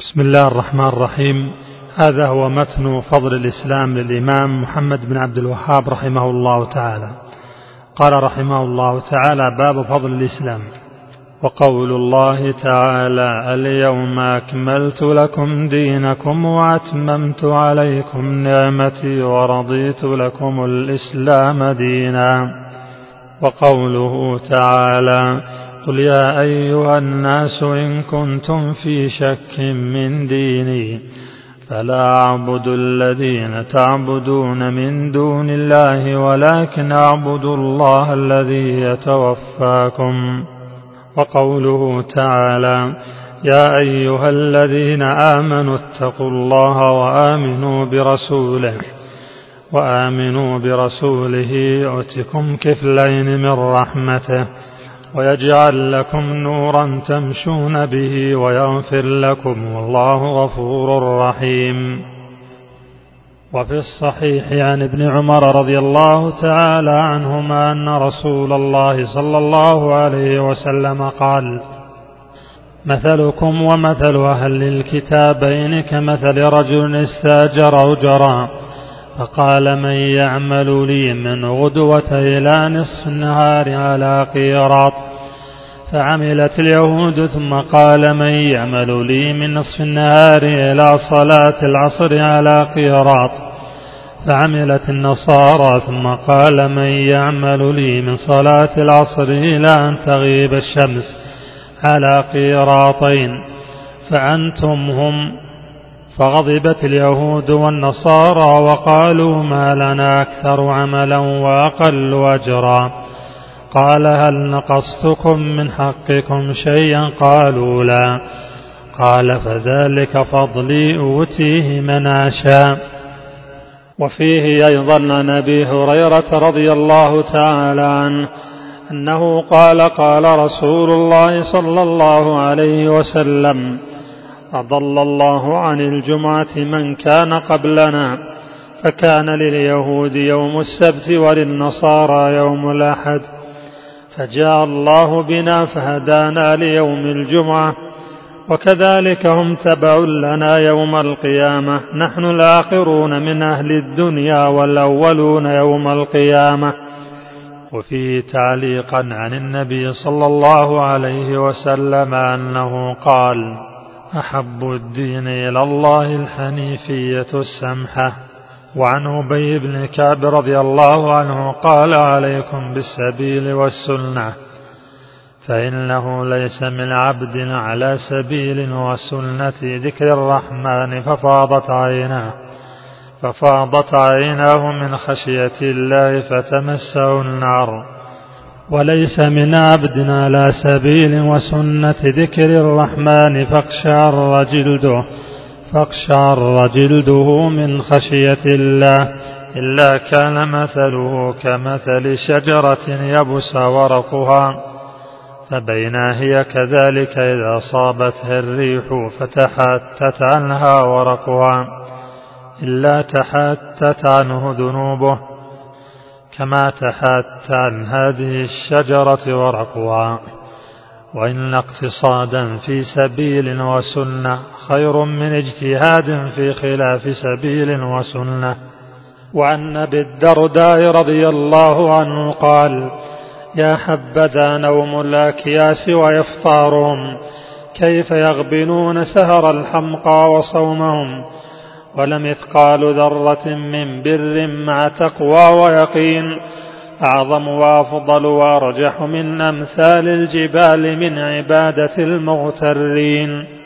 بسم الله الرحمن الرحيم. هذا هو متن فضل الإسلام للإمام محمد بن عبد الوهاب رحمه الله تعالى. قال رحمه الله تعالى باب فضل الإسلام. وقول الله تعالى اليوم أكملت لكم دينكم وأتممت عليكم نعمتي ورضيت لكم الإسلام دينا. وقوله تعالى قل يا أيها الناس إن كنتم في شك من ديني فلا أعبد الذين تعبدون من دون الله ولكن أعبد الله الذي يتوفاكم وقوله تعالى يا أيها الذين آمنوا اتقوا الله وآمنوا برسوله وآمنوا برسوله يؤتكم كفلين من رحمته ويجعل لكم نورا تمشون به ويغفر لكم والله غفور رحيم. وفي الصحيح عن ابن عمر رضي الله تعالى عنهما أن رسول الله صلى الله عليه وسلم قال مثلكم ومثل أهل الكتابين كمثل رجل استاجر أجرا فقال من يعمل لي من غدوة إلى نصف النهار على قيراط فعملت اليهود ثم قال من يعمل لي من نصف النهار إلى صلاة العصر على قيراط فعملت النصارى ثم قال من يعمل لي من صلاة العصر إلى أن تغيب الشمس على قيراطين فأنتم هم فغضبت اليهود والنصارى وقالوا ما لنا أكثر عملا وأقل أجرا. قال هل نقصتكم من حقكم شيئا؟ قالوا لا. قال فذلك فضلي أوتيه من أشاء وفيه أيضا عن أبي هريرة رضي الله تعالى عنه أنه قال قال رسول الله صلى الله عليه وسلم أضل الله عن الجمعة من كان قبلنا فكان لليهود يوم السبت وللنصارى يوم الأحد. فجاء الله بنا فهدانا ليوم الجمعة وكذلك هم تبع لنا يوم القيامة. نحن الآخرون من أهل الدنيا والأولون يوم القيامة. وفيه تعليقا عن النبي صلى الله عليه وسلم أنه قال أحب الدين إلى الله الحنيفية السمحة. وعن أبي بن كعب رضي الله عنه قال عليكم بالسبيل والسنة. فإنه ليس من عبد على سبيل وسنة ذكر الرحمن ففاضت عيناه. ففاضت عيناه من خشية الله فتمسه النار. وليس من عبد على سبيل وسنة ذكر الرحمن فاقشعر جلده فاقشعر جلده من خشية الله إلا كان مثله كمثل شجرة يبس ورقها فبينا هي كذلك إذا صابتها الريح فتحاتت عنها ورقها إلا تحاتت عنه ذنوبه. كما تحات عن هذه الشجرة ورقها وإن اقتصادا في سبيل وسنة خير من اجتهاد في خلاف سبيل وسنة. وعن أبي الدرداء رضي الله عنه قال يا حبذا نوم الأكياس وإفطارهم كيف يغبنون سهر الحمقى وصومهم؟ ولم يثقال ذرة من بر مع تقوى ويقين. أعظم وأفضل وأرجح من أمثال الجبال من عبادة المغترين.